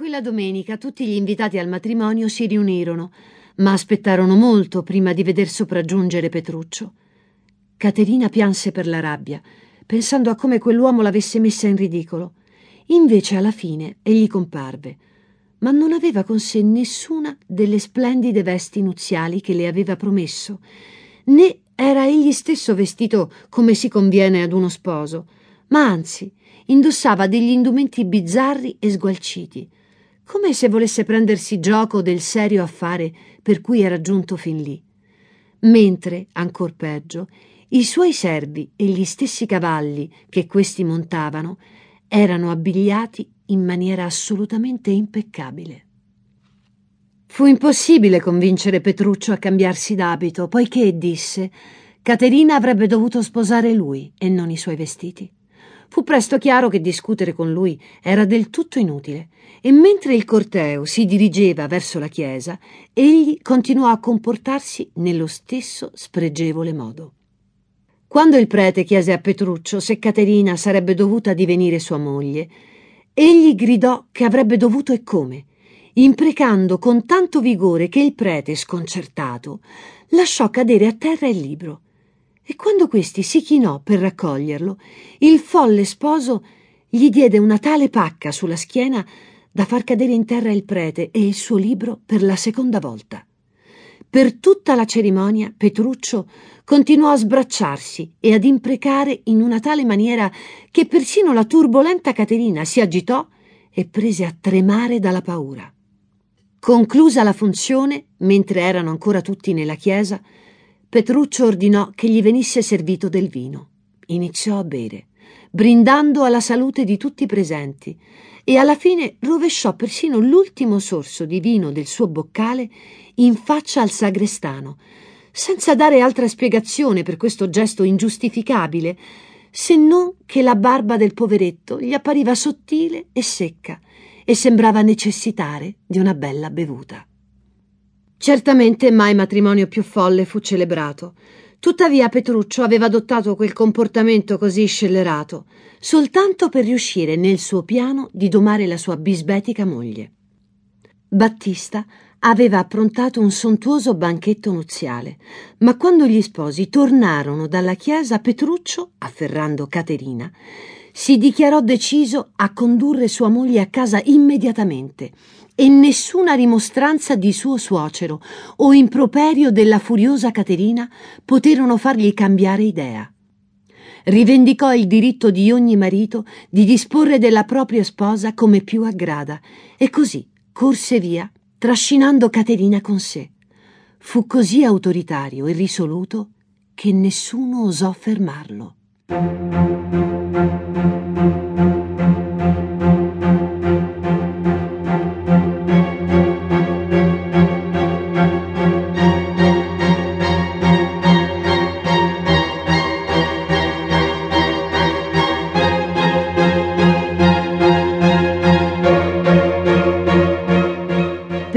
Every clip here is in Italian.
Quella domenica tutti gli invitati al matrimonio si riunirono, ma aspettarono molto prima di veder sopraggiungere Petruccio. Caterina pianse per la rabbia, pensando a come quell'uomo l'avesse messa in ridicolo. Invece alla fine egli comparve, ma non aveva con sé nessuna delle splendide vesti nuziali che le aveva promesso, né era egli stesso vestito come si conviene ad uno sposo, ma anzi indossava degli indumenti bizzarri e sgualciti come se volesse prendersi gioco del serio affare per cui era giunto fin lì. Mentre, ancor peggio, i suoi servi e gli stessi cavalli che questi montavano erano abbigliati in maniera assolutamente impeccabile. Fu impossibile convincere Petruccio a cambiarsi d'abito, poiché, disse, Caterina avrebbe dovuto sposare lui e non i suoi vestiti. Fu presto chiaro che discutere con lui era del tutto inutile, e mentre il corteo si dirigeva verso la chiesa, egli continuò a comportarsi nello stesso spregevole modo. Quando il prete chiese a Petruccio se Caterina sarebbe dovuta divenire sua moglie, egli gridò che avrebbe dovuto e come, imprecando con tanto vigore che il prete, sconcertato, lasciò cadere a terra il libro e quando questi si chinò per raccoglierlo, il folle sposo gli diede una tale pacca sulla schiena da far cadere in terra il prete e il suo libro per la seconda volta. Per tutta la cerimonia Petruccio continuò a sbracciarsi e ad imprecare in una tale maniera che persino la turbolenta Caterina si agitò e prese a tremare dalla paura. Conclusa la funzione, mentre erano ancora tutti nella chiesa, Petruccio ordinò che gli venisse servito del vino. Iniziò a bere, brindando alla salute di tutti i presenti, e alla fine rovesciò persino l'ultimo sorso di vino del suo boccale in faccia al sagrestano, senza dare altra spiegazione per questo gesto ingiustificabile, se non che la barba del poveretto gli appariva sottile e secca e sembrava necessitare di una bella bevuta. Certamente mai matrimonio più folle fu celebrato. Tuttavia Petruccio aveva adottato quel comportamento così scellerato soltanto per riuscire nel suo piano di domare la sua bisbetica moglie. Battista aveva approntato un sontuoso banchetto nuziale, ma quando gli sposi tornarono dalla chiesa Petruccio, afferrando Caterina, si dichiarò deciso a condurre sua moglie a casa immediatamente e nessuna rimostranza di suo suocero o improperio della furiosa Caterina poterono fargli cambiare idea. Rivendicò il diritto di ogni marito di disporre della propria sposa come più aggrada e così corse via, trascinando Caterina con sé. Fu così autoritario e risoluto che nessuno osò fermarlo.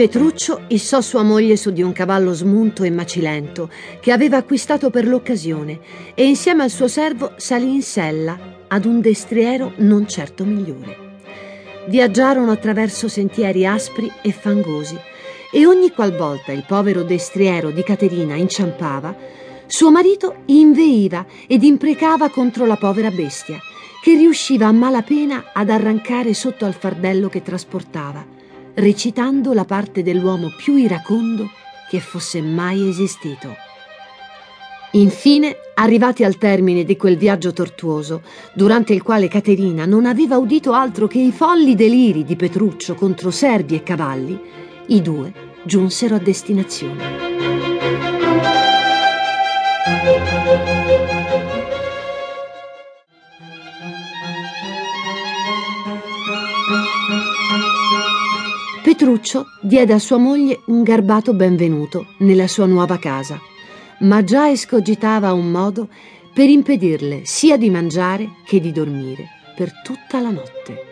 Petruccio issò sua moglie su di un cavallo smunto e macilento che aveva acquistato per l'occasione e insieme al suo servo salì in sella ad un destriero non certo migliore. Viaggiarono attraverso sentieri aspri e fangosi e ogni qualvolta il povero destriero di Caterina inciampava, suo marito inveiva ed imprecava contro la povera bestia, che riusciva a malapena ad arrancare sotto al fardello che trasportava recitando la parte dell'uomo più iracondo che fosse mai esistito. Infine, arrivati al termine di quel viaggio tortuoso, durante il quale Caterina non aveva udito altro che i folli deliri di Petruccio contro servi e cavalli, i due giunsero a destinazione. Petruccio diede a sua moglie un garbato benvenuto nella sua nuova casa, ma già escogitava un modo per impedirle sia di mangiare che di dormire per tutta la notte.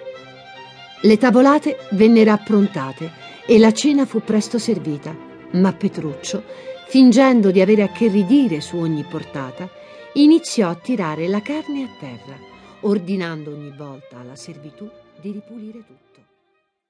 Le tavolate vennero approntate e la cena fu presto servita, ma Petruccio, fingendo di avere a che ridire su ogni portata, iniziò a tirare la carne a terra, ordinando ogni volta alla servitù di ripulire tutto.